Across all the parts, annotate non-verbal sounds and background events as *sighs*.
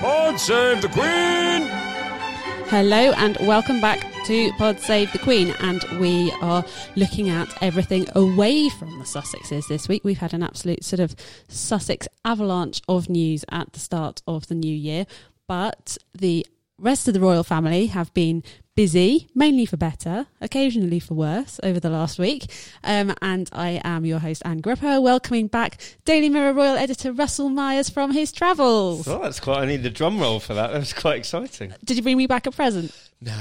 Pod save the Queen! Hello and welcome back to Pod Save the Queen, and we are looking at everything away from the Sussexes this week. We've had an absolute sort of Sussex avalanche of news at the start of the new year, but the rest of the royal family have been busy, mainly for better, occasionally for worse, over the last week. Um, and I am your host, Ann Gripper, welcoming back Daily Mirror Royal Editor Russell Myers from his travels. Oh, that's quite. I need a drum roll for that. That was quite exciting. Did you bring me back a present? No,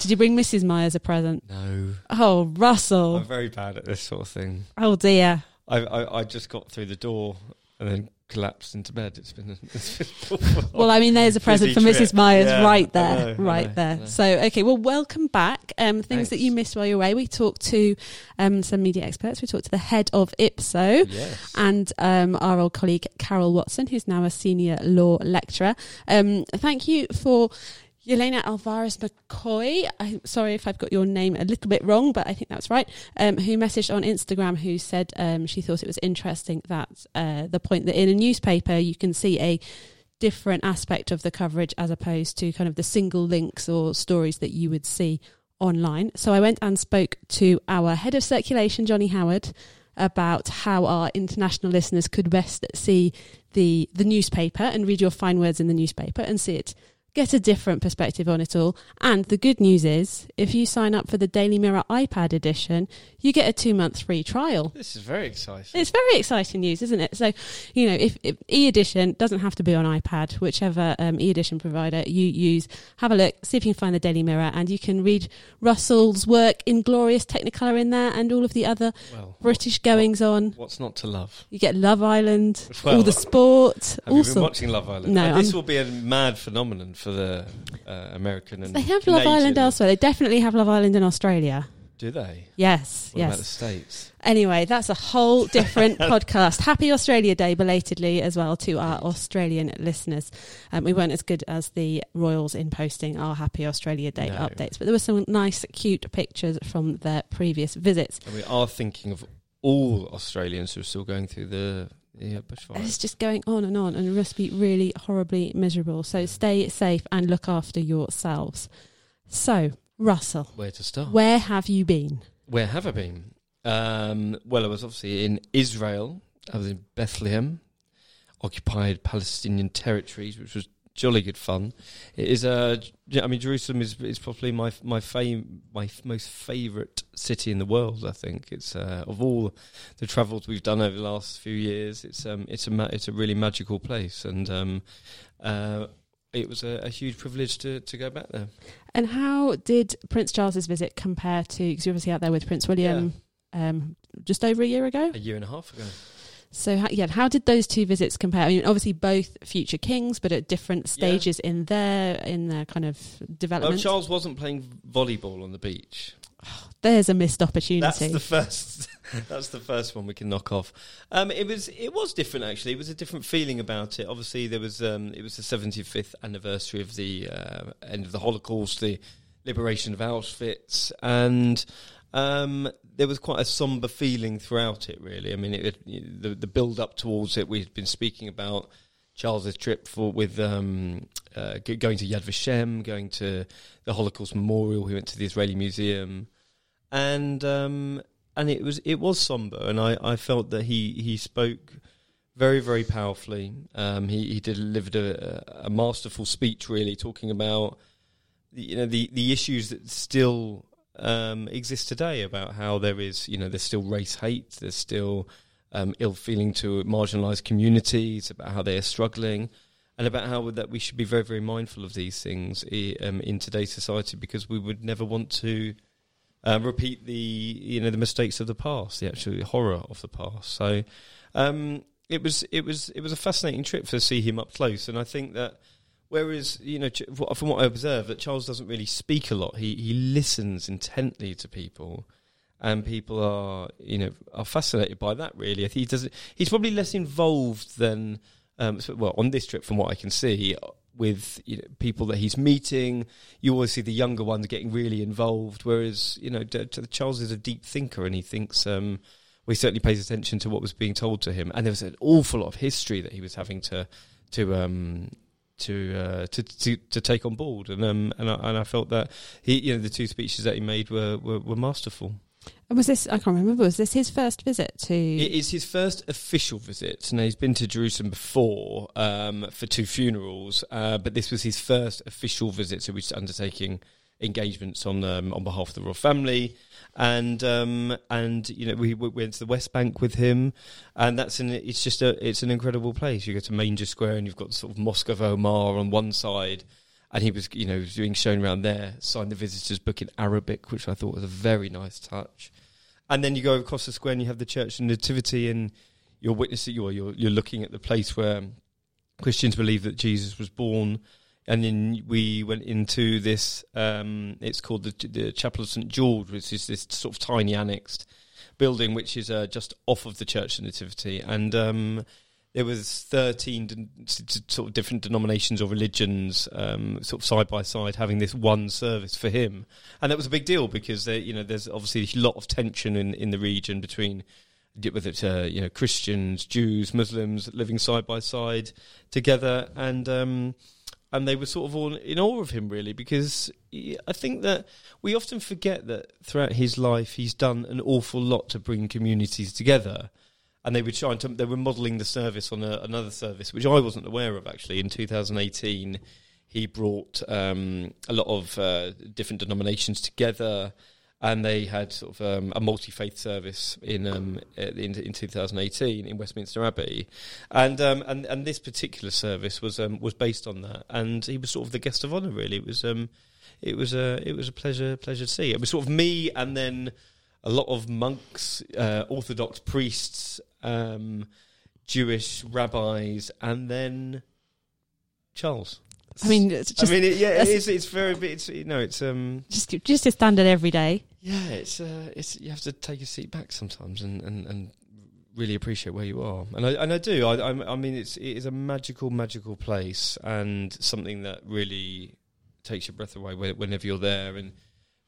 Did you bring Mrs. Myers a present? no. Oh, Russell. I'm very bad at this sort of thing. Oh, dear. I, I, I just got through the door and then collapsed into bed. It's been. *laughs* It's been. *laughs* Well, I mean, there's a present for Busy Mrs. Myers Yeah, right there, know, right know, there. So, okay, well, welcome back. Um, things that you missed while you were away. We talked to um, some media experts. We talked to the head of IPSO. yes. and um, our old colleague Carol Watson, who's now a senior law lecturer. Um, thank you for Yelena Alvarez McCoy. I'm sorry if I've got your name a little bit wrong, but I think that's right. Um, who messaged on Instagram who said um, she thought it was interesting that uh, the point that in a newspaper you can see a different aspect of the coverage as opposed to kind of the single links or stories that you would see online. So I went and spoke to our head of circulation, Johnny Howard, about how our international listeners could best see the the newspaper and read your fine words in the newspaper and see it get a different perspective on it all and the good news is if you sign up for the Daily Mirror iPad edition you get a 2 month free trial This is very exciting. it's very exciting news, isn't it? So, you know, if, if e-edition doesn't have to be on iPad, whichever um, e-edition provider you use, have a look, see if you can find the Daily Mirror, and you can read Russell's work in glorious Technicolor in there, and all of the other well, British goings on. What's not to love? You get Love Island, Well, all the sport, Have all you been sorts. watching Love Island? No, Uh, this will be a mad phenomenon for the uh, American and They have Love Island elsewhere. They definitely have Love Island in Australia. Do they? Yes, What about the states? Anyway, that's a whole different *laughs* podcast. Happy Australia Day belatedly as well to our Australian listeners. Um, we weren't as good as the Royals in posting our Happy Australia Day No. updates, but there were some nice, cute pictures from their previous visits. And we are thinking of all Australians who are still going through the yeah, It's just going on and on, and it must be really horribly miserable. So stay safe and look after yourselves. So, Russell, Where to start? where have you been? Where have I been? Um, well, I was obviously in Israel. I was in Bethlehem, occupied Palestinian territories, which was jolly good fun. It is uh, I mean, Jerusalem is is probably my my fam- my f- most favourite city in the world. I think it's uh, of all the travels we've done over the last few years. It's um it's a ma- it's a really magical place, and um, uh, it was a, a huge privilege to to go back there. And how did Prince Charles's visit compare to? Because you're obviously out there with Prince William um, just over a year ago. A year and a half ago. So how, yeah, how did those two visits compare? I mean, obviously both future kings, but at different Yeah. stages in their in their kind of development. Charles wasn't playing volleyball on the beach. *sighs* There's a missed opportunity. That's the first. *laughs* that's the first one we can knock off. Um, it was it was different actually. It was a different feeling about it. Obviously, there was um, it was the 75th anniversary of the uh, end of the Holocaust, the liberation of Auschwitz, and um, there was quite a somber feeling throughout it. Really, I mean, it, it, the the build up towards it. We'd been speaking about Charles's trip for with um, uh, going to Yad Vashem, going to the Holocaust Memorial. He went to the Israeli Museum, and um, and it was it was somber, and I, I felt that he he spoke very very powerfully. Um, he he delivered a, a masterful speech, really talking about you know the the issues that still um, exist today about how there is you know there's still race hate, there's still um, ill feeling to marginalised communities, about how they are struggling, and about how that we should be very very mindful of these things um, in today's society because we would never want to uh, repeat the you know the mistakes of the past, the actual horror of the past. So um, it was it was it was a fascinating trip to see him up close, and I think that whereas you know from what I observe that Charles doesn't really speak a lot. He he listens intently to people, and people are you know are fascinated by that. Really, he doesn't. He's probably less involved than um, well on this trip from what I can see with you know, people that he's meeting. You always see the younger ones getting really involved, whereas you know D- D- Charles is a deep thinker and he thinks. Um, well, he certainly pays attention to what was being told to him, and there was an awful lot of history that he was having to to um, to, uh, to to to take on board, and um, and I, and I felt that he, you know, the two speeches that he made were were, were masterful. And was this? I can't remember. Was this his first visit to? It is his first official visit. Now he's been to Jerusalem before um, for two funerals, uh, but this was his first official visit. So he's undertaking engagements on um, on behalf of the royal family, and um, and you know we, we went to the West Bank with him, and that's an it's just a it's an incredible place. You go to Manger Square and you've got sort of Mosque of Omar on one side. And he was, you know, being shown around there, signed the visitors' book in Arabic, which I thought was a very nice touch. And then you go across the square and you have the Church of Nativity, and you're witnessing, you're, you're, you're looking at the place where Christians believe that Jesus was born. And then we went into this, um, it's called the, the Chapel of St. George, which is this sort of tiny annexed building, which is uh, just off of the Church of Nativity. And um, there was 13 d- s- s- sort of different denominations or religions um, sort of side by side having this one service for him and that was a big deal because you know there's obviously a lot of tension in, in the region between uh, you know Christians, Jews, Muslims living side by side together and um, and they were sort of all in awe of him really because I think that we often forget that throughout his life he's done an awful lot to bring communities together. And they were trying to they were modelling the service on a, another service which I wasn't aware of actually. In 2018 he brought um, a lot of uh, different denominations together and they had sort of um, a multi-faith service in, um, in in 2018 in Westminster Abbey, and um, and and this particular service was um, was based on that, and he was sort of the guest of honour. Really, it was um, it was a it was a pleasure pleasure to see. It was sort of me, and then a lot of monks, uh, Orthodox priests, um, Jewish rabbis, and then Charles. I mean, it's just I mean, it, yeah, it is. It's very. It's you know, it's um, just just a standard every day. yeah, it's uh, it's you have to take a seat back sometimes and, and, and really appreciate where you are, and I and I do. I I'm- I mean, it's it is a magical, magical place, and something that really takes your breath away whenever you're there, and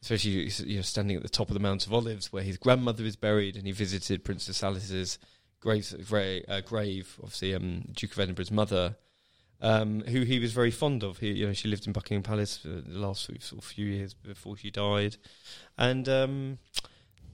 especially you know standing at the top of the Mount of Olives where his grandmother is buried, and he visited Princess Alice's grave, gra- uh, grave obviously um, Duke of Edinburgh's mother. Um, who he was very fond of. He, you know, she lived in Buckingham Palace for the last sort of few years before she died, and um,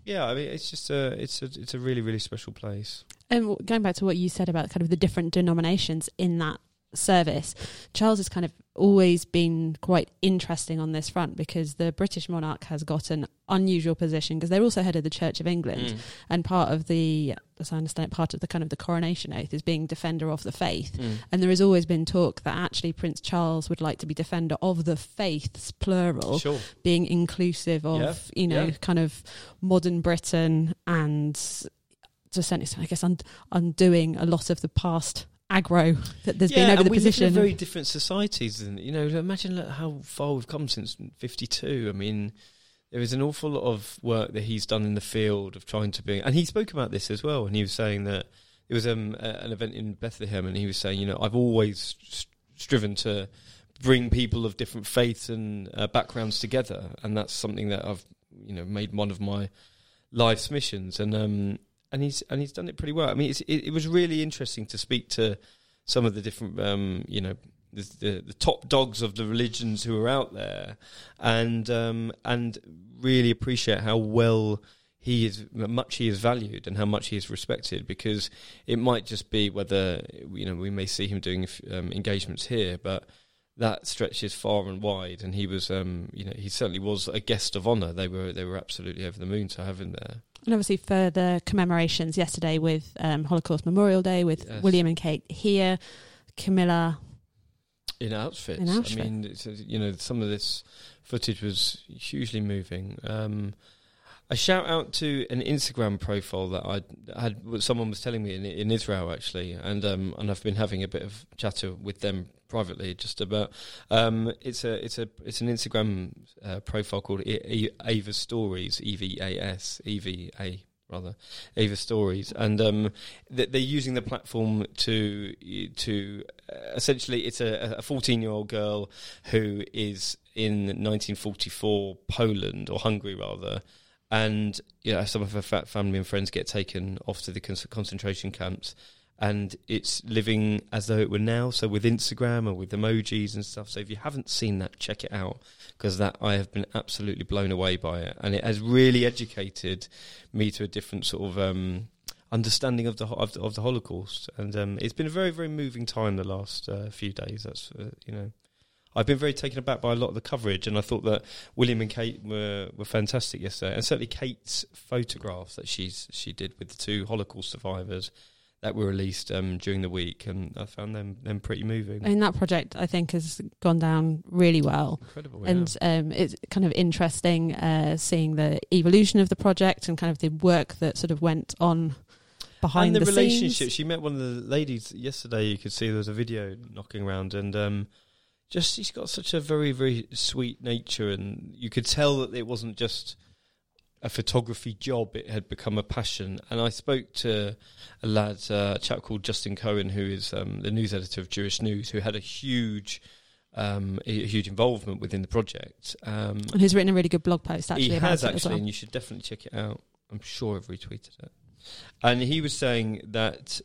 yeah, I mean, it's just a, it's a, it's a really, really special place. And going back to what you said about kind of the different denominations in that service, Charles has kind of always been quite interesting on this front because the British monarch has got an unusual position because they're also head of the Church of England and part of the, as I understand it, part of the kind of the coronation oath is being defender of the faith. Mm. And there has always been talk that actually Prince Charles would like to be defender of the faiths, plural, Sure. being inclusive of Yeah, you know yeah. kind of modern Britain and to a certain extent, I guess, und- undoing a lot of the past aggro that there's been over the we position. live in very different societies, and you know, imagine how far we've come since '52. I mean, there is an awful lot of work that he's done in the field of trying to bring, and he spoke about this as well. And he was saying that it was um, a, an event in Bethlehem, and he was saying, you know, I've always st- striven to bring people of different faiths and uh, backgrounds together, and that's something that I've, you know, made one of my life's missions, and um, and he's and he's done it pretty well. I mean, it, it was really interesting to speak to some of the different, um, you know, the, the the top dogs of the religions who are out there, and um, and really appreciate how well he is much he is valued and how much he is respected because it might just be whether you know we may see him doing um, engagements here, but that stretches far and wide. And he was, um, you know, he certainly was a guest of honour. They were they were absolutely over the moon to have him there. And obviously further commemorations yesterday with um, Holocaust Memorial Day with Yes. William and Kate here, Camilla. in Auschwitz. In Auschwitz. I mean, it's, you know, some of this footage was hugely moving. Um, a shout out to an Instagram profile that I had. Someone was telling me in, in Israel actually, and um, and I've been having a bit of chatter with them privately just about. Um, it's a it's a it's an Instagram uh, profile called Eva Stories, E V A S E V A rather Eva Stories, and um, th- they're using the platform to to uh, essentially it's a a 14 year old girl who is in 1944 Poland or Hungary rather. And you know, some of her fa- family and friends get taken off to the con- concentration camps, and it's living as though it were now. So with Instagram or with emojis and stuff. So if you haven't seen that, check it out because that I have been absolutely blown away by it, and it has really educated me to a different sort of um, understanding of the of the, of the Holocaust. And um, it's been a very very moving time the last uh, few days. That's uh, you know. I've been very taken aback by a lot of the coverage, and I thought that William and Kate were, were fantastic yesterday, and certainly Kate's photographs that she's she did with the two Holocaust survivors that were released um, during the week, and I found them them pretty moving. And that project, I think, has gone down really well. Incredible, and um, it's kind of interesting uh, seeing the evolution of the project and kind of the work that sort of went on behind and the, the, relationship. scenes. She met one of the ladies yesterday. You could see there was a video knocking around, and um, just he's got such a very very sweet nature, and you could tell that it wasn't just a photography job; it had become a passion. And I spoke to a lad, uh, a chap called Justin Cohen, who is um, the news editor of Jewish News, who had a huge. Um, a huge involvement within the project. Um, and who's written a really good blog post actually he about has it actually, well. and you should definitely check it out. I'm sure I've retweeted it. And he was saying that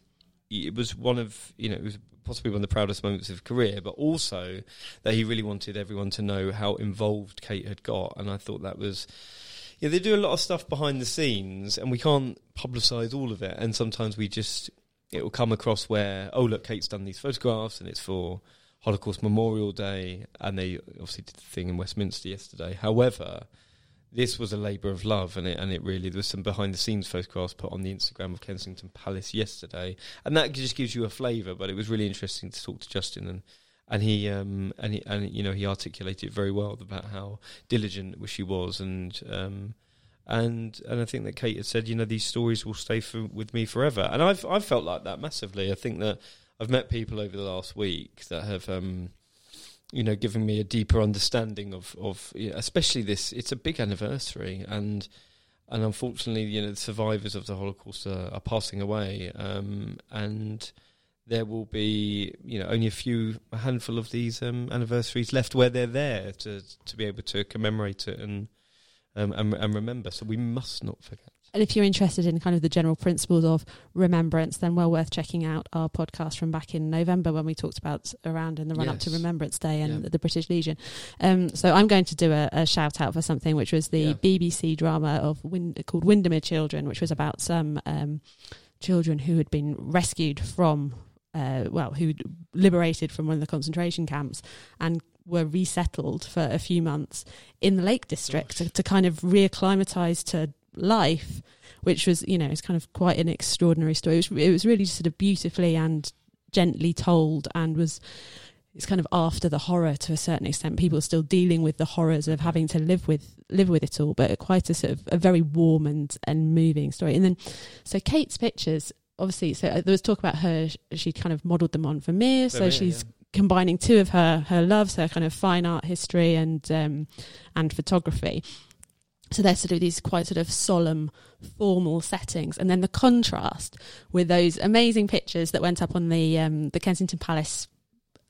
it was one of you know it was possibly one of the proudest moments of career, but also that he really wanted everyone to know how involved Kate had got. And I thought that was. Yeah, they do a lot of stuff behind the scenes, and we can't publicise all of it. And sometimes we just it will come across where oh look, Kate's done these photographs, and it's for Holocaust Memorial Day, and they obviously did the thing in Westminster yesterday. However, this was a labour of love, and it and it really there was some behind the scenes photographs put on the Instagram of Kensington Palace yesterday, and that just gives you a flavour. But it was really interesting to talk to Justin and. And he, um, and he, and you know, he articulated very well about how diligent she was, and um, and and I think that Kate had said, you know, these stories will stay for, with me forever, and I've I've felt like that massively. I think that I've met people over the last week that have, um, you know, giving me a deeper understanding of of especially this. It's a big anniversary, and and unfortunately, you know, the survivors of the Holocaust are, are passing away, um, and there will be, you know, only a few, a handful of these um, anniversaries left where they're there to to be able to commemorate it and um, and, and remember. So we must not forget. And if you're interested in kind of the general principles of remembrance, then well worth checking out our podcast from back in November when we talked about around in the run up to Remembrance Day and Yeah. the British Legion. Um, so I'm going to do a, a shout out for something which was the Yeah. BBC drama of Win- called Windermere Children, which was about some um, children who had been rescued from, uh, well, who liberated from one of the concentration camps and were resettled for a few months in the Lake District to, to kind of reacclimatise to life, which was, you know, it's kind of quite an extraordinary story. It was, it was really sort of beautifully and gently told and was it's kind of after the horror to a certain extent people are still dealing with the horrors of having to live with live with it all but quite a sort of a very warm and and moving story and then so kate's pictures obviously so uh, there was talk about her she kind of modeled them on Vermeer so Vermeer, she's yeah. combining two of her her loves her kind of fine art history and um and photography so they're sort of these quite sort of solemn formal settings. And then the contrast with those amazing pictures that went up on the um the Kensington Palace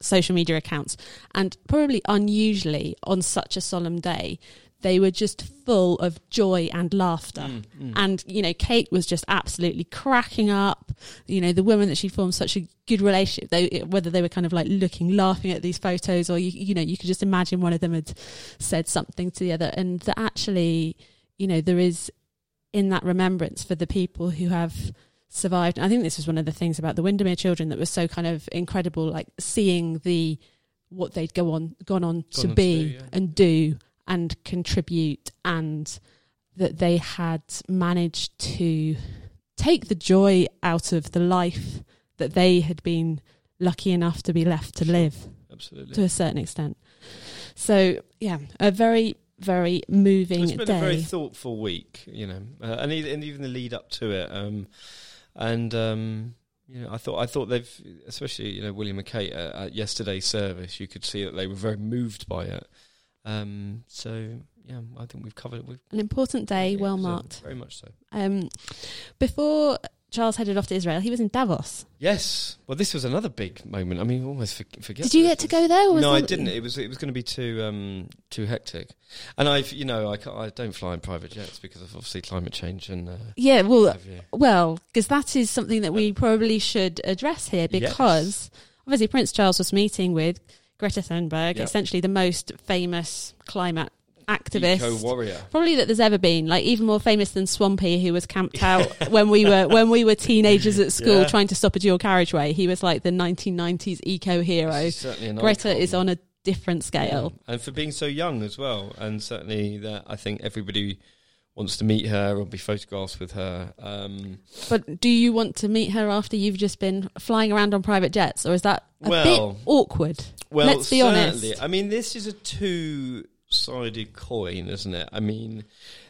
social media accounts. And probably unusually on such a solemn day they were just full of joy and laughter. Mm, and you know kate was just absolutely cracking up. You know the women that she formed such a good relationship they whether they were kind of like looking laughing at these photos or you, you know you could just imagine one of them had said something to the other. And that actually you know there is in that remembrance for the people who have survived. And I think this was one of the things about the Windermere children that was so kind of incredible, like seeing the what they'd go on gone on to on to be do, yeah. and do and contribute and that they had managed to take the joy out of the life that they had been lucky enough to be left to live Absolutely. to a certain extent. So yeah, a very very moving It's been day. a very thoughtful week, you know, uh, and, e- and even the lead up to it. Um, and um, you know, I thought I thought they've, especially you know William and Kate at, at yesterday's service, you could see that they were very moved by it. Um, so yeah, I think we've covered. We've, An important day, well marked. very much so. Um, before Charles headed off to Israel, he was in Davos. Yes. Well, this was another big moment. I mean, almost forget. Did you get to go there? Or was no, I didn't. It was it was going to be too um, too hectic, and I've you know I, I don't fly in private jets because of obviously climate change and. Uh, Yeah, well, well, because that is something that we probably should address here Yes. because obviously Prince Charles was meeting with Greta Thunberg, Yeah. essentially the most famous climate activist. Eco warrior. Probably that there's ever been, like even more famous than Swampy, who was camped out when we were when we were teenagers at *laughs* school Yeah. trying to stop a dual carriageway. He was like the 1990s eco hero. Greta icon. is on a different scale. Yeah. and for being so young as well, and certainly that I think everybody wants to meet her or be photographed with her. Um, But do you want to meet her after you've just been flying around on private jets, or is that a Well- bit awkward? well, Let's be honest. I mean, this is a two-sided coin, isn't it? I mean,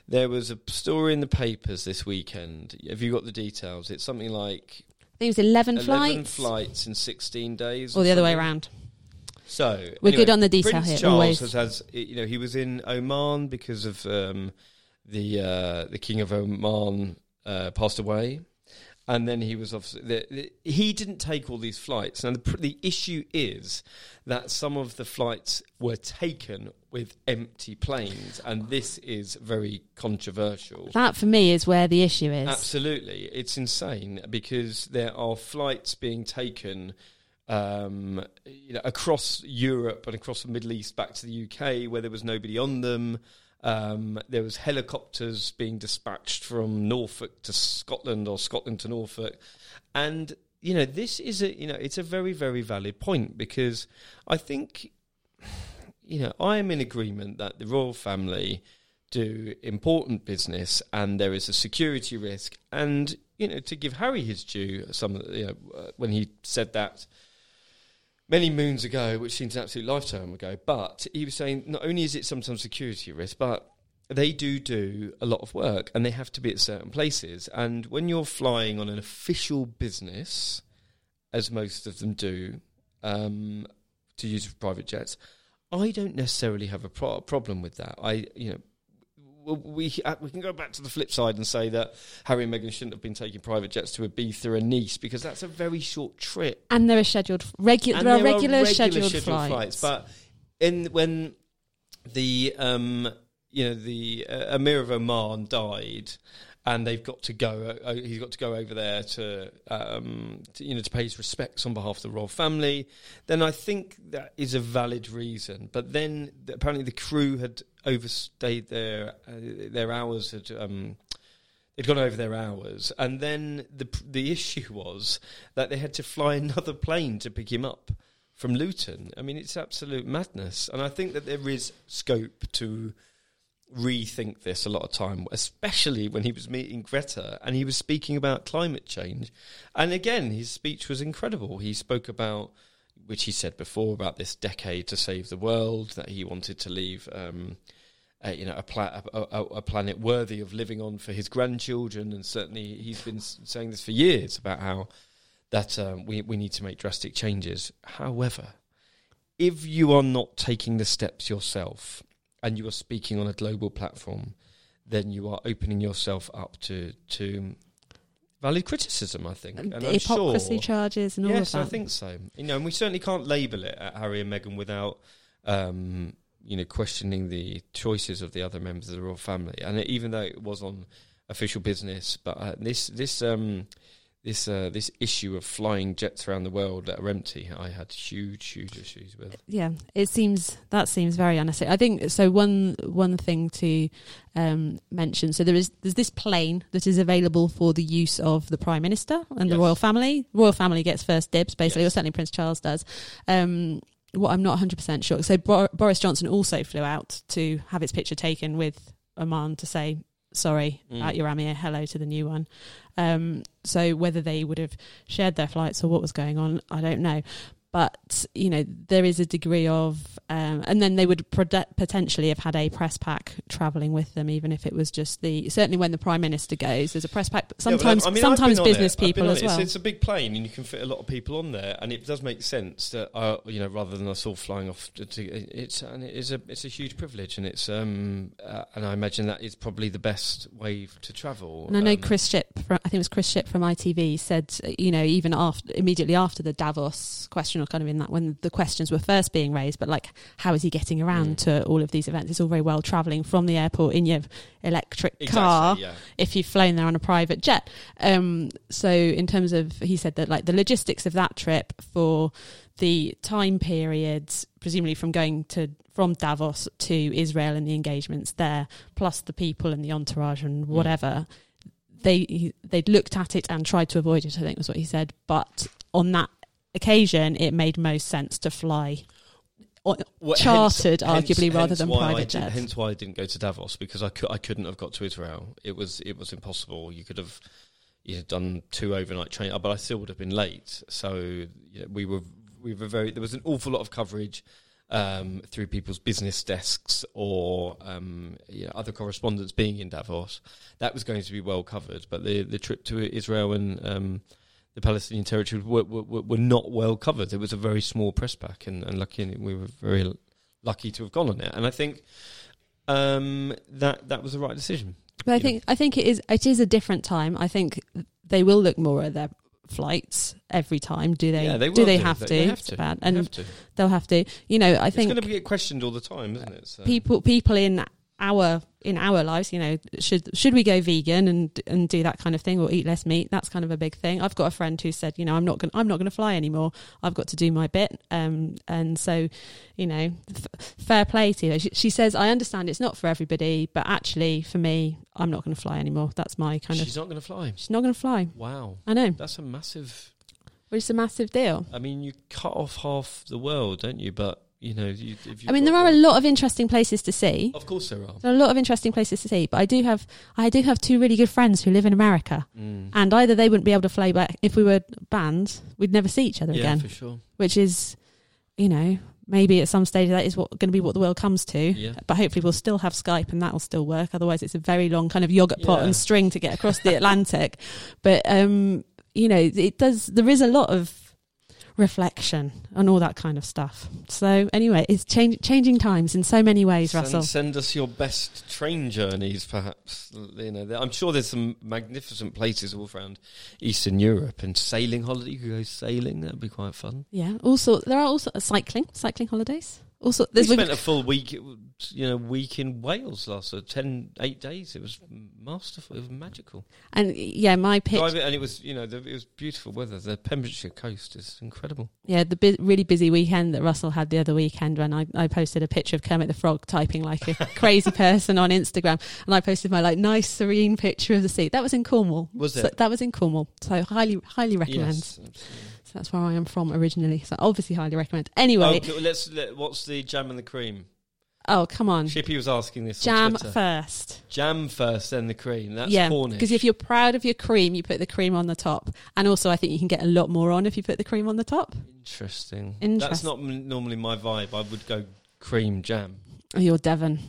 there was a story in the papers this weekend. Have you got the details? It's something like I think it was 11, 11 flights, flights in 16 days, or the other way around. So We're anyway, good on the detail Prince here, Charles always. has, has, you know, he was in Oman because of um, the uh, the King of Oman uh, passed away, and then he was obviously the, the, he didn't take all these flights. Now the the issue is that some of the flights were taken with empty planes, and this is very controversial. That for me is where the issue is. Absolutely, it's insane because there are flights being taken, um, you know, across Europe and across the Middle East back to the UK where there was nobody on them. Um, there was helicopters being dispatched from Norfolk to Scotland or Scotland to Norfolk, and you know this is a you know it's a very very valid point because I think you know I am in agreement that the royal family do important business and there is a security risk. And you know to give Harry his due some you know uh, when he said that many moons ago which seems an absolute lifetime ago but he was saying not only is it sometimes security risk but they do do a lot of work and they have to be at certain places and when you're flying on an official business as most of them do um, to use private jets I don't necessarily have a pro- problem with that. I, you know, we uh, we can go back to the flip side and say that Harry and Meghan shouldn't have been taking private jets to Ibiza and Nice because that's a very short trip. and there are scheduled regular. And There, are regular, scheduled, scheduled flights. But in when the um, you know the uh, Emir of Oman died, and they've got to go. Uh, he's got to go over there to, um, to you know to pay his respects on behalf of the royal family. Then I think that is a valid reason. But then apparently the crew had overstayed their uh, their hours had. Um, They'd gone over their hours, and then the the *laughs* issue was that they had to fly another plane to pick him up from Luton. I mean, it's absolute madness, and I think that there is scope to rethink this a lot of time, especially when he was meeting Greta and he was speaking about climate change. And again, his speech was incredible. He spoke about, which he said before, about this decade to save the world, that he wanted to leave. Um, uh, you know, a, pla- a, a, a planet worthy of living on for his grandchildren, and certainly he's been saying this for years about how that um, we we need to make drastic changes. However, if you are not taking the steps yourself and you are speaking on a global platform, then you are opening yourself up to to valid criticism. I think, And and the I'm hypocrisy sure. charges and all yes, of that. Yes, I think so. You know, and we certainly can't label it at Harry and Meghan without, um, you know, questioning the choices of the other members of the royal family. And even though it was on official business, but uh, this this um, this uh, this issue of flying jets around the world that are empty, I had huge huge issues with. yeah, it seems that seems very unnecessary. I think so. One one thing to um, mention: so there is there's this plane that is available for the use of the prime minister and the royal family. Royal family gets first dibs, basically, Yes. or certainly Prince Charles does. Um, what I'm not 100 percent sure. So Bor- Boris Johnson also flew out to have his picture taken with Oman to say sorry Mm. about your Amir, hello to the new one. Um, so whether they would have shared their flights or what was going on, I don't know. But you know there is a degree of, um, and then they would potentially have had a press pack travelling with them, even if it was just the. Certainly, when the prime minister goes, there's a press pack. But Yeah, well, sometimes, I mean, sometimes business. People as it. It's- well. It's, a big plane, and you can fit a lot of people on there, and it does make sense that uh, you know rather than us all flying off. To, to, it's and it is a it's a huge privilege, and it's um uh, and I imagine that is probably the best way to travel. And I know Um, Chris Ship, from, I think it was Chris Ship from ITV, said, you know, even after immediately after the Davos question, or kind of in that when the questions were first being raised, but like, how is he getting around Mm. to all of these events? It's all very well travelling from the airport in your electric exactly, car yeah. if you've flown there on a private jet. Um, so in terms of, he said that like the logistics of that trip for the time periods, presumably from going to from Davos to Israel and the engagements there, plus the people and the entourage and whatever, they they'd looked at it and tried to avoid it. I think was what he said. But on that occasion, it made most sense to fly. Well, chartered, hence- arguably, rather hence than private jets. Hence why I didn't go to Davos because I could I couldn't have got to Israel. It was it was impossible. You could have you know, done two overnight train, but I still would have been late. So you know, we were we were very. There was an awful lot of coverage um, through people's business desks or um, you know, other correspondents being in Davos. That was going to be well covered, but the the trip to Israel and um, the Palestinian territory were, were, were not well covered. It was a very small press pack, and, and lucky we were very lucky to have gone on it. And I think um, that that was the right decision. But I you know. think I think it is it is a different time. I think they will look more at their flights every time. Do they? yeah, they do they do. have They- to? They have It's to. bad. They and have to. they'll have to. You know, I think It's going to get questioned all the time, isn't it? So. people people in our in our lives, you know, should should we go vegan and and do that kind of thing or eat less meat? That's kind of a big thing. I've got a friend who said, you know, I'm not going I'm not going to fly anymore. I've got to do my bit. Um, and so, you know, f- fair play to her. She, she says, I understand it's not for everybody, but actually, for me, I'm not going to fly anymore. That's my kind She's of. She's not going to fly. She's not going to fly. Wow, I know, that's a massive. which is a massive deal. I mean, you cut off half the world, don't you? But you know, you, if you I mean, there are a lot of interesting places to see. Of course, there are. There are a lot of interesting places to see, but I do have I do have two really good friends who live in America, Mm. and either they wouldn't be able to fly back if we were banned, we'd never see each other yeah, again, for sure. which is, you know, maybe at some stage that is what going to be what the world comes to. Yeah. But hopefully we'll still have Skype and that will still work. Otherwise, it's a very long kind of yogurt pot Yeah. and string to get across the Atlantic. But um, you know, it does. There is a lot of reflection and all that kind of stuff. So anyway, it's change, changing times in so many ways, Send, Russell. send us your best train journeys, perhaps. You know, I'm sure there's some magnificent places all around Eastern Europe and sailing holiday. You could go sailing; that'd be quite fun. Yeah. Also, there are also cycling, cycling holidays. Also, We spent a full week, you know, week in Wales last so 10, eight days. It was masterful. It was magical. and yeah, my pitch. And it was, you know, the, it was beautiful weather. The Pembrokeshire coast is incredible. Yeah, the bu- really busy weekend that Russell had the other weekend when I, I posted a picture of Kermit the Frog typing like a *laughs* crazy person on Instagram, and I posted my like nice serene picture of the sea. That was in Cornwall. Was So it? that was in Cornwall. So highly highly recommend. Yes. So that's where I am from originally. So obviously highly recommend. Anyway, well, let's. Let, what's the jam and the cream? oh come on, Shippy was asking this. jam first. Jam first, then the cream. That's yeah, because if you're proud of your cream, you put the cream on the top, and also I think you can get a lot more on if you put the cream on the top. Interesting. Interest- That's not m- normally my vibe. I would go cream jam. Oh, you're Devon.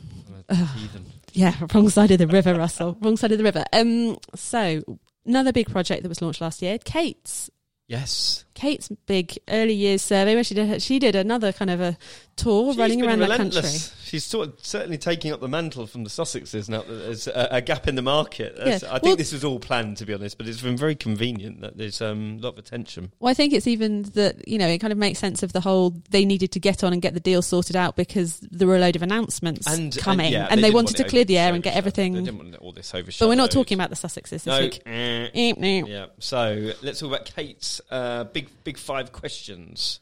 I'm a heathen. Yeah, *laughs* wrong side of the river, Russell. Wrong side of the river. Um, so another big project that was launched last year, Kate's. Yes. Kate's big early years survey where she did she did another kind of a tour She's running around the relentless. country. She's sort of certainly taking up the mantle from the Sussexes now that there's a, a gap in the market. That's- Yeah. I think Well- this was all planned, to be honest, but it's been very convenient that there's um, a lot of attention. Well, I think it's even that you know it kind of makes sense of the whole. They needed to get on and get the deal sorted out because there were a load of announcements And coming, yeah, and they, didn't wanted want to clear the air and get everything. They didn't want all this overshadowed. But we're not talking about the Sussexes this no. week. eh. Eep, eep. Yeah. So let's talk about Kate's uh, big big five questions,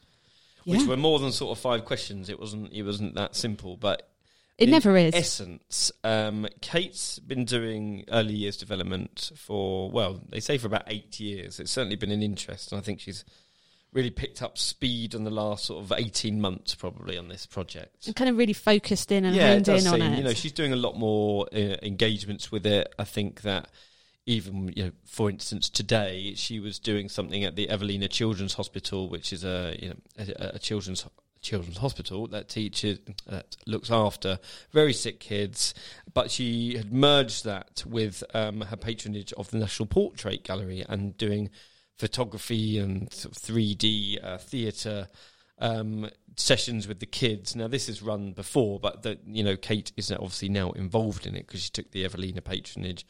which were more than sort of five questions. It wasn't it wasn't that simple, but It never is. Essence, um, Kate's been doing early years development for well, they say for about eight years. It's certainly been an interest, and I think she's really picked up speed in the last sort of eighteen months, probably on this project. kind of really focused in and yeah, honed in on it. You know, she's doing a lot more uh, engagements with it. I think that even you know, for instance, today she was doing something at the Evelina Children's Hospital, which is a you know a, a children's children's hospital that teaches that looks after very sick kids. But she had merged that with um, her patronage of the National Portrait Gallery and doing photography and three D uh, theatre. Um, sessions with the kids. Now, this is run before, but the, you know, Kate is obviously now involved in it because she took the Evelina patronage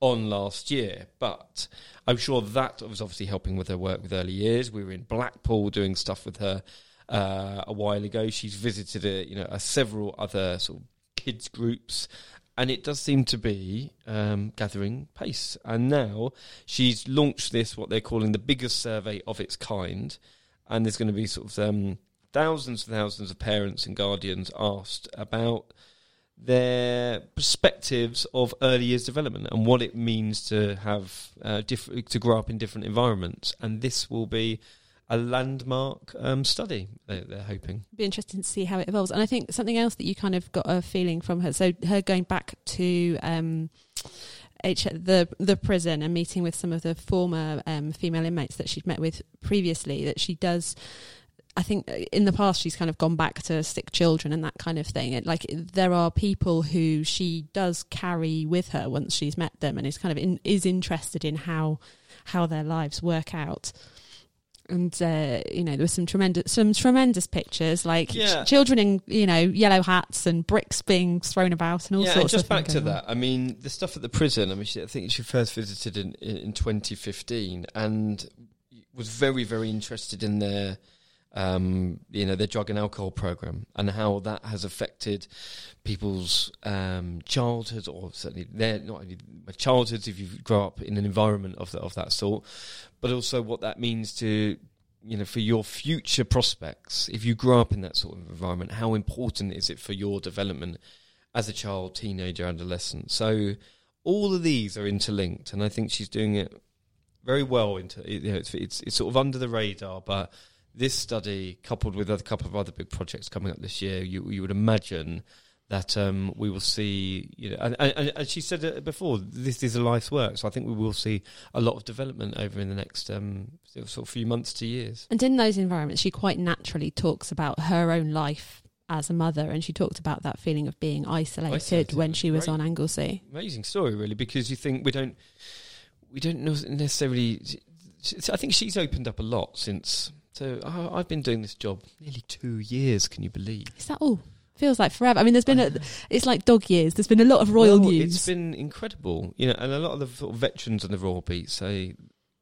on last year. But I'm sure that was obviously helping with her work with early years. We were in Blackpool doing stuff with her uh, a while ago. She's visited a, you know a several other sort of kids groups. And it does seem to be um, gathering pace. And now she's launched this, what they're calling the biggest survey of its kind. And there's going to be sort of um, thousands and thousands of parents and guardians asked about their perspectives of early years development and what it means to have uh, diff- to grow up in different environments. And this will be a landmark um, study. They're, they're, hoping. Be interesting to see how it evolves. And I think something else that you kind of got a feeling from her. So her going back to. Um, H- the the prison and meeting with some of the former um, female inmates that she'd met with previously that she does I think in the past she's kind of gone back to sick children and that kind of thing. It, like there are people who she does carry with her once she's met them, and is kind of in, is interested in how how their lives work out. And uh, you know there were some tremendous some tremendous pictures like Yeah. ch- children in you know yellow hats and bricks being thrown about and all yeah, sorts. and just of back to going on. that. I mean, the stuff at the prison. I mean, she, I think she first visited in, in in 2015 and was very, very interested in their, um, you know, their drug and alcohol program and how that has affected people's um, childhood or certainly their not only childhoods if you grow up in an environment of the, of that sort, but also what that means to you know, for your future prospects, if you grow up in that sort of environment, how important is it for your development as a child, teenager, adolescent? So all of these are interlinked, and I think she's doing it very well. Into you know, it's, it's it's sort of under the radar, but this study, coupled with a couple of other big projects coming up this year, you you would imagine that um, we will see, you know, and, and, and she said before, this is a life's work. So I think we will see a lot of development over in the next um, sort of few months to years. And in those environments, she quite naturally talks about her own life as a mother, and she talked about that feeling of being isolated, Isolated when she was great. on Anglesey. Amazing story, really, because you think we don't, we don't know necessarily. I think she's opened up a lot since. So I- I've been doing this job nearly two years. Can you believe? Is that all? Feels like forever. I mean, there's been a, it's like dog years. There's been a lot of royal Well, news. It's been incredible, you know, and a lot of the sort of veterans on the Royal Beat say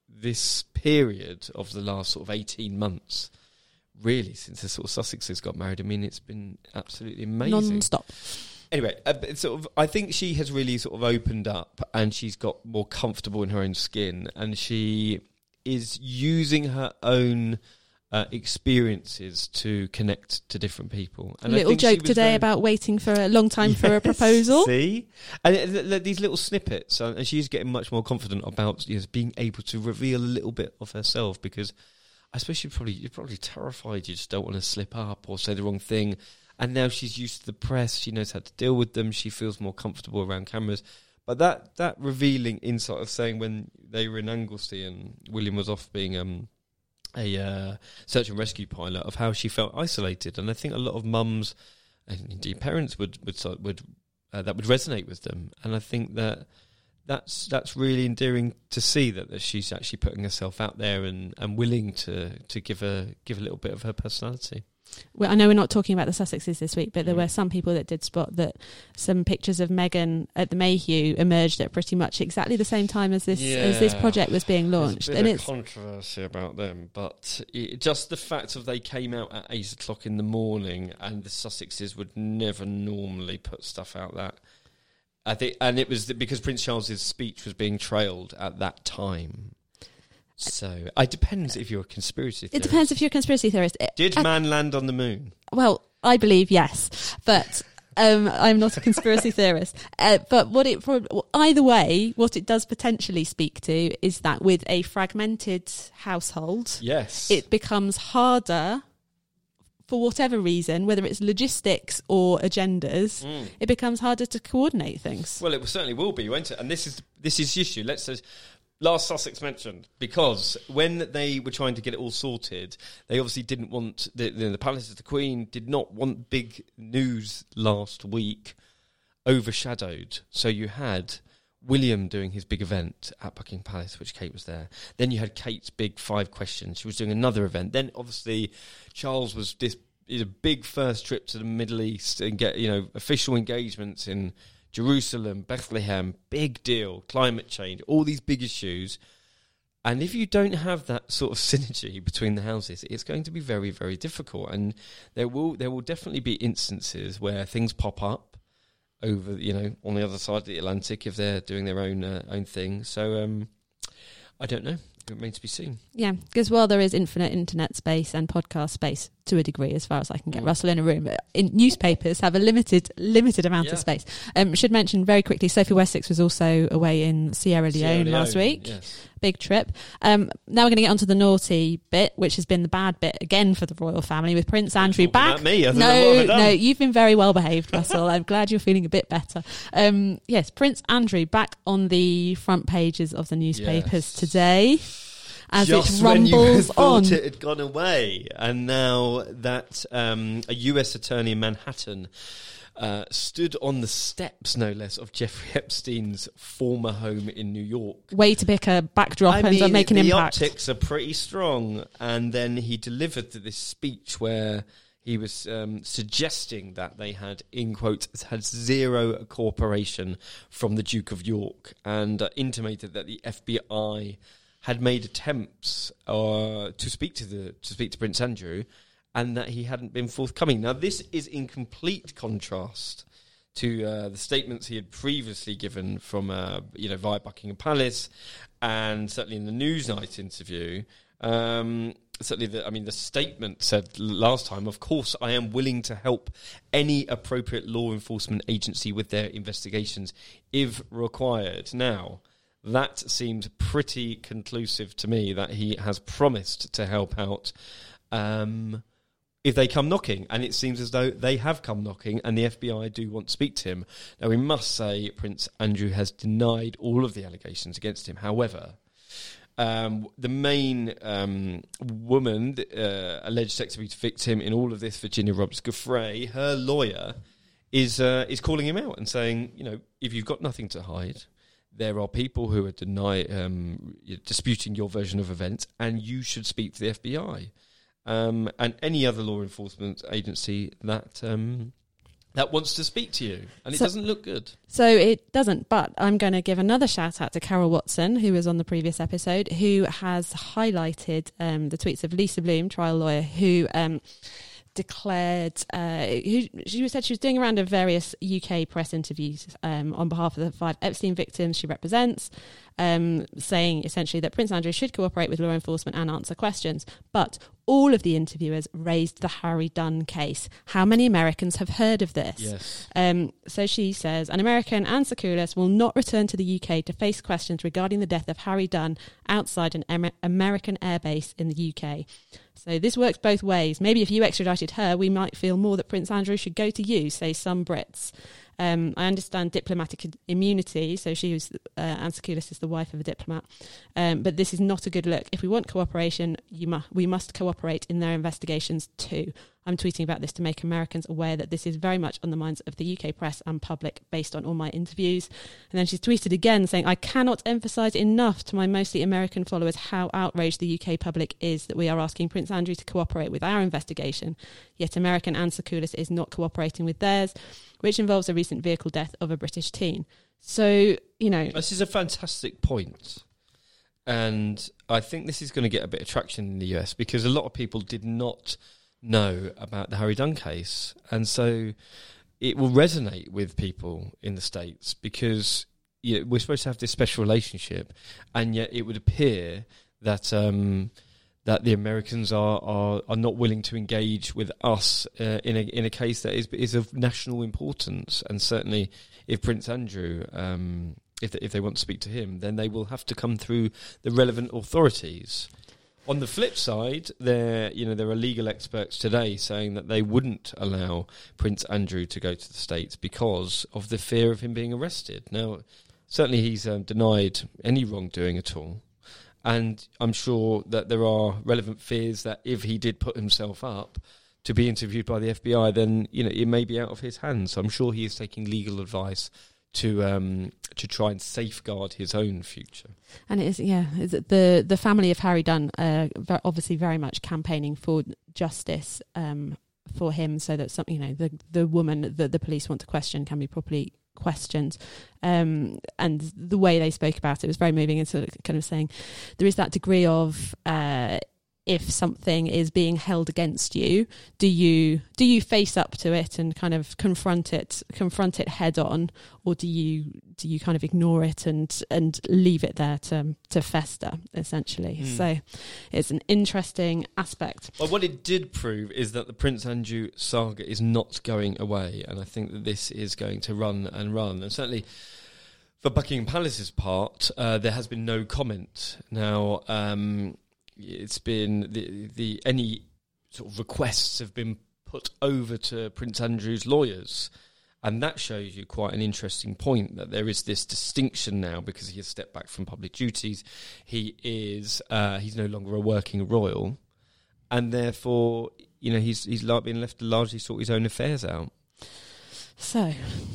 this period of the last sort of eighteen months, really since the sort of Sussexes got married. I mean, it's been absolutely amazing. non-stop. Anyway, uh, sort of, I think she has really sort of opened up, and she's got more comfortable in her own skin, and she is using her own. Uh, experiences to connect to different people. And I Little joke today about waiting for a long time for a *laughs* proposal. See, and uh, th- th- these little snippets, uh, and she's getting much more confident about you know, being able to reveal a little bit of herself because I suppose you probably you're probably terrified. You just don't want to slip up or say the wrong thing. And now she's used to the press. She knows how to deal with them. She feels more comfortable around cameras. But that that revealing insight of saying when they were in Anglesey and William was off being um a uh, search and rescue pilot of how she felt isolated, and I think a lot of mums and indeed parents would would would uh, that would resonate with them, and I think that that's that's really endearing to see that, that she's actually putting herself out there and, and willing to to give a give a little bit of her personality. Well, I know we're not talking about the Sussexes this week, but there were some people that did spot that some pictures of Meghan at the Mayhew emerged at pretty much exactly the same time as this as this project was being launched, There's a and it's controversy about them, but it, just the fact of they came out at eight o'clock in the morning, and the Sussexes would never normally put stuff out that. I think, and it was the, because Prince Charles's speech was being trailed at that time. So it depends if you're a conspiracy. Theorist. It depends if you're a conspiracy theorist. Did I- man land on the moon? Well, I believe yes, but um, I'm not a conspiracy *laughs* theorist. Uh, but what it either way, what it does potentially speak to is that with a fragmented household, Yes. it becomes harder for whatever reason, whether it's logistics or agendas, it becomes harder to coordinate things. Well, it certainly will be, won't it? And this is this is the issue. Let's say last Sussex mentioned because when they were trying to get it all sorted, they obviously didn't want the the, the Palace of the Queen did not want big news last week overshadowed. So you had William doing his big event at Buckingham Palace, which Kate was there. Then you had Kate's big five questions. She was doing another event. Then obviously Charles was this is a big first trip to the Middle East and get you know official engagements in Jerusalem, Bethlehem, big deal, climate change, all these big issues. And if you don't have that sort of *laughs* synergy between the houses, it's going to be very, very difficult. And there will there will definitely be instances where things pop up over, you know, on the other side of the Atlantic if they're doing their own uh, own thing. So um, I don't know. It remains to be seen. Yeah, because while there is infinite internet space and podcast space to a degree, as far as I can get Mm. Russell in a room, in newspapers have a limited limited amount Yeah. of space. Um, should mention very quickly, Sophie Wessex was also away in Sierra Leone, Sierra last week. Yes. Big trip. Um, now we're going to get onto the naughty bit, which has been the bad bit again for the royal family with Prince Andrew back. me, I don't know no, what I've done. no, you've been very well behaved, Russell. I'm glad you're feeling a bit better. Um, yes, Prince Andrew back on the front pages of the newspapers Yes. today. As Just it when you rumbles thought on. it had gone away, and now that um, a U.S. attorney in Manhattan uh, stood on the steps, no less, of Jeffrey *laughs* Epstein's former home in New York. way to pick a backdrop I and mean, make an the impact. optics are pretty strong, and then he delivered this speech where he was um, suggesting that they had, in quotes, had zero cooperation from the Duke of York, and uh, intimated that the FBI had made attempts uh, to speak to the to speak to Prince Andrew, and that he hadn't been forthcoming. Now, this is in complete contrast to uh, the statements he had previously given from, uh, you know, via Buckingham Palace, and certainly in the Newsnight interview. Um, certainly, the, I mean, the statement said last time, of course, I am willing to help any appropriate law enforcement agency with their investigations if required. Now, that seems pretty conclusive to me that he has promised to help out. Um, if they come knocking, and it seems as though they have come knocking, and the FBI do want to speak to him. Now, we must say Prince Andrew has denied all of the allegations against him. However, um, the main um, woman uh, alleged sex abuse victim in all of this, Virginia Roberts Giuffre, her lawyer is uh, is calling him out and saying, you know, if you've got nothing to hide, there are people who are deny um, disputing your version of events, and you should speak to the FBI um, and any other law enforcement agency that um, that wants to speak to you, and it doesn't look good. So it doesn't, but I'm going to give another shout out to Carol Watson, who was on the previous episode, who has highlighted um, the tweets of Lisa Bloom, trial lawyer, who um, declared, uh, who, she said she was doing a round of various UK press interviews um, on behalf of the five Epstein victims she represents, um, saying essentially that Prince Andrew should cooperate with law enforcement and answer questions. But all of the interviewers raised the Harry Dunn case. How many Americans have heard of this? Yes. Um, so she says an American Anne Sacoolas will not return to the UK to face questions regarding the death of Harry Dunn outside an Amer- American airbase in the UK. So this works both ways. Maybe if you extradited her, we might feel more that Prince Andrew should go to you, say some Brits. Um, I understand diplomatic immunity, so she was, uh, Anne is the wife of a diplomat. Um, but this is not a good look. If we want cooperation, you mu- we must cooperate in their investigations too. I'm tweeting about this to make Americans aware that this is very much on the minds of the UK press and public based on all my interviews. And then she's tweeted again saying, I cannot emphasise enough to my mostly American followers how outraged the UK public is that we are asking Prince Andrew to cooperate with our investigation, yet American Anne Sacoolas is not cooperating with theirs, which involves a recent vehicle death of a British teen. So, you know, This is a fantastic point. And I think this is going to get a bit of traction in the US because a lot of people did not know about the Harry Dunn case. And so it will resonate with people in the States because you know, we're supposed to have this special relationship. And yet it would appear that. Um, that the Americans are, are, are not willing to engage with us uh, in a in a case that is is of national importance, and certainly if Prince Andrew, um, if if they want to speak to him, then they will have to come through the relevant authorities. On the flip side, there you know there are legal experts today saying that they wouldn't allow Prince Andrew to go to the states because of the fear of him being arrested. Now, certainly he's um, denied any wrongdoing at all, and I'm sure that there are relevant fears that if he did put himself up to be interviewed by the FBI, then you know it may be out of his hands. So I'm sure he is taking legal advice to um, to try and safeguard his own future. And it is, yeah, is the the family of Harry Dunn, uh, obviously very much campaigning for justice um, for him, so that some, you know, the the woman that the police want to question can be properly questioned. Um, and the way they spoke about it was very moving, and sort of kind of saying there is that degree of. Uh, if something is being held against you do you do you face up to it and kind of confront it confront it head on or do you do you kind of ignore it and and leave it there to to fester essentially Mm. so it's an interesting aspect Well, what it did prove is that the Prince Andrew saga is not going away, and I think that this is going to run and run. And certainly, for Buckingham Palace's part, uh, there has been no comment. Now, um, it's been the the any sort of requests have been put over to Prince Andrew's lawyers. And that shows you quite an interesting point that there is this distinction now because he has stepped back from public duties. He is uh, he's no longer a working royal, and therefore you know he's he's like being left to largely sort his own affairs out. So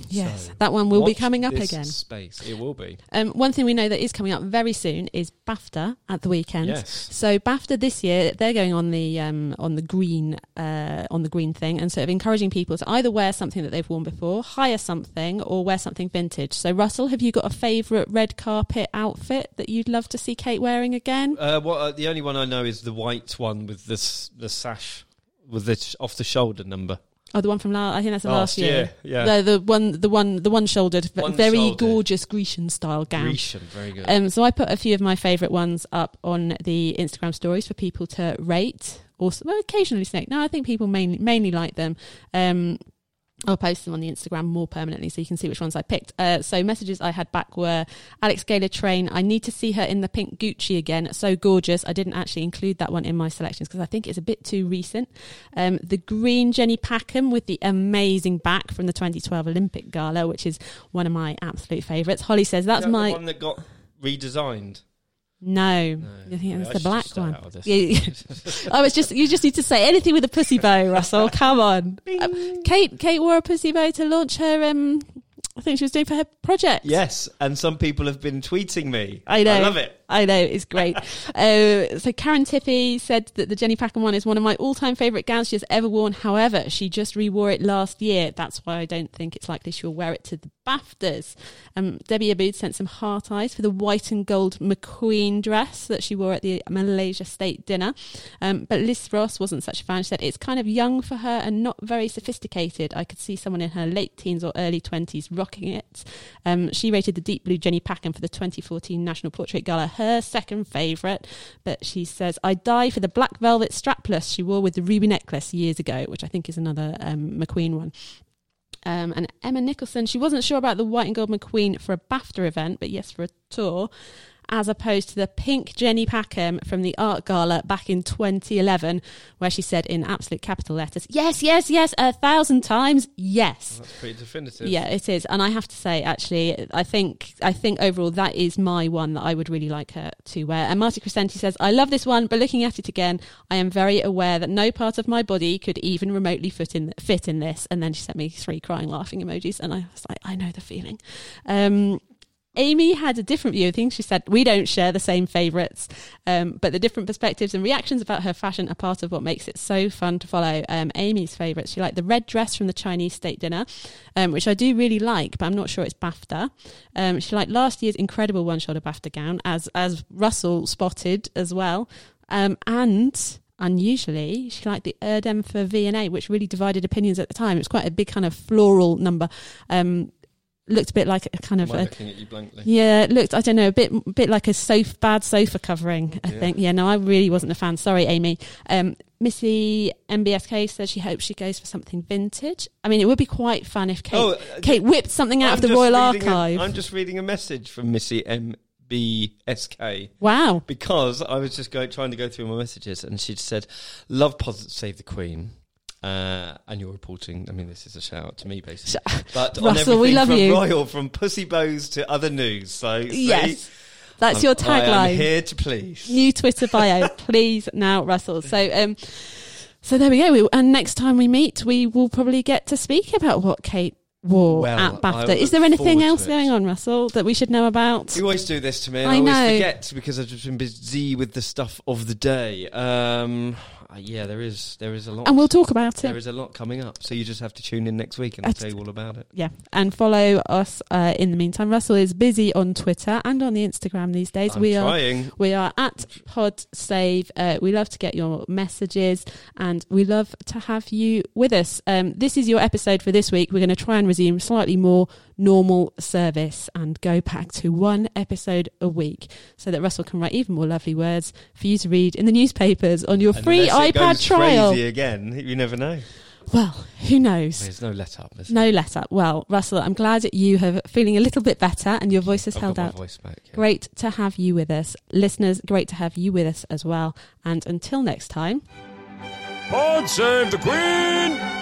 yes So, that one will be coming up again Space it will be. um, one thing we know that is coming up very soon is BAFTA at the weekend Yes. So BAFTA this year they're going on the um, on the green uh, on the green thing and sort of encouraging people to either wear something that they've worn before, hire something, or wear something vintage. So Russell, have you got a favourite red carpet outfit that you'd love to see Kate wearing again? Uh, what uh, the only one I know is the white one with the the sash with the sh- off the shoulder number. Oh, the one from last I think that's the last, year. yeah. The the one the one the one shouldered One very shouldered. gorgeous Grecian style gown. Grecian, very good. Um, so I put a few of my favourite ones up on the Instagram stories for people to rate. Also, well, occasionally snake. No, I think people mainly mainly like them. Um, I'll post them on the Instagram more permanently so you can see which ones I picked. Uh, so messages I had back were Alex Gaylor Train. I need to see her in the pink Gucci again. So gorgeous. I didn't actually include that one in my selections because I think it's a bit too recent. Um, the green Jenny Packham with the amazing back from the 2012 Olympic Gala, which is one of my absolute favourites. Holly says that's that my the one that got redesigned. No. No. I think it was I the black one. out of this. Yeah. oh, it's *laughs* just you just need to say anything with a pussy bow, *laughs* Russell. Come on. Um, Kate Kate wore a pussy bow to launch her um I think she was doing for her project. Yes, and some people have been tweeting me. I know. I love it. I know, it's great. *laughs* uh, so Karen Tiffy said that the Jenny Packham one is one of my all-time favourite gowns she has ever worn. However, she just re-wore it last year. That's why I don't think it's likely she'll wear it to the BAFTAs. Um, Debbie Abood sent some heart eyes for the white and gold McQueen dress that she wore at the Malaysia State dinner. Um, but Liz Ross wasn't such a fan. She said it's kind of young for her and not very sophisticated. I could see someone in her late teens or early 20s rocking it. Um, she rated the deep blue Jenny Packham for the 2014 National Portrait Gala her second favourite. But she says, I die for the black velvet strapless she wore with the ruby necklace years ago, which I think is another um, McQueen one. Um, and Emma Nicholson, she wasn't sure about the white and gold McQueen for a BAFTA event, but yes, for a tour, as opposed to the pink Jenny Packham from the art gala back in 2011, where she said in absolute capital letters, Yes, yes, yes, a thousand times, yes. That's pretty definitive. Yeah, it is, and I have to say, actually, I think I think overall that is my one that I would really like her to wear. And Marty Crescenti says, "I love this one, but looking at it again, I am very aware that no part of my body could even remotely fit in fit in this." And then she sent me three crying, laughing emojis, and I was like, "I know the feeling." Um, Amy had a different view of things. She said, We don't share the same favourites, um, but the different perspectives and reactions about her fashion are part of what makes it so fun to follow. Um, Amy's favourites, she liked the red dress from the Chinese state dinner, um, which I do really like, but I'm not sure it's BAFTA. Um, she liked last year's incredible one shoulder BAFTA gown, as, as Russell spotted as well. Um, and unusually, she liked the Erdem for V&A, which really divided opinions at the time. It was quite a big kind of floral number. Um, looked a bit like a kind of a, looking at you blankly? yeah, looked I don't know a bit bit like a sofa bad sofa covering. I Yeah. think yeah. No, I really wasn't a fan. Sorry, Amy. Um, Missy MBSK said she hopes she goes for something vintage. I mean, it would be quite fun if Kate Oh, uh, Kate whipped something out I'm of the Royal Archive. I'm just reading a message from Missy MBSK. Wow. because I was just go, trying to go through my messages and she'd said, Love Save the Queen. Uh, and you're reporting. I mean, this is a shout out to me, basically. But on Russell, we love from you. Royal, from Pussy Bows to other news. So, see, Yes. That's I'm- your tagline. here to please. New Twitter bio, *laughs* please now, Russell. So, um, so there we go. We, and next time we meet, we will probably get to speak about what Kate wore Well, at BAFTA. Is there anything else going on, Russell, that we should know about? You always do this to me, and I I, always know. forget because I've just been busy with the stuff of the day. Um, uh, yeah, there is there is a lot. And we'll talk about there There is a lot coming up, so you just have to tune in next week, and I'll tell you all about it. Yeah, and follow us uh, in the meantime. Russell is busy on Twitter and on the Instagram these days. I'm we are trying. We are at Pod Save. Uh, we love to get your messages and we love to have you with us. Um, this is your episode for this week. We're going to try and resume slightly more normal service and go back to one episode a week so that Russell can write even more lovely words for you to read in the newspapers on your free Unless it iPad goes trial. Crazy again, you never know. Well, who knows? There's no let up. is No let up. Well, Russell, I'm glad that you are feeling a little bit better and your voice has? I've held got out. my voice back. yeah. Great to have you with us. Listeners, great to have you with us as well. And until next time. Pod save the Queen!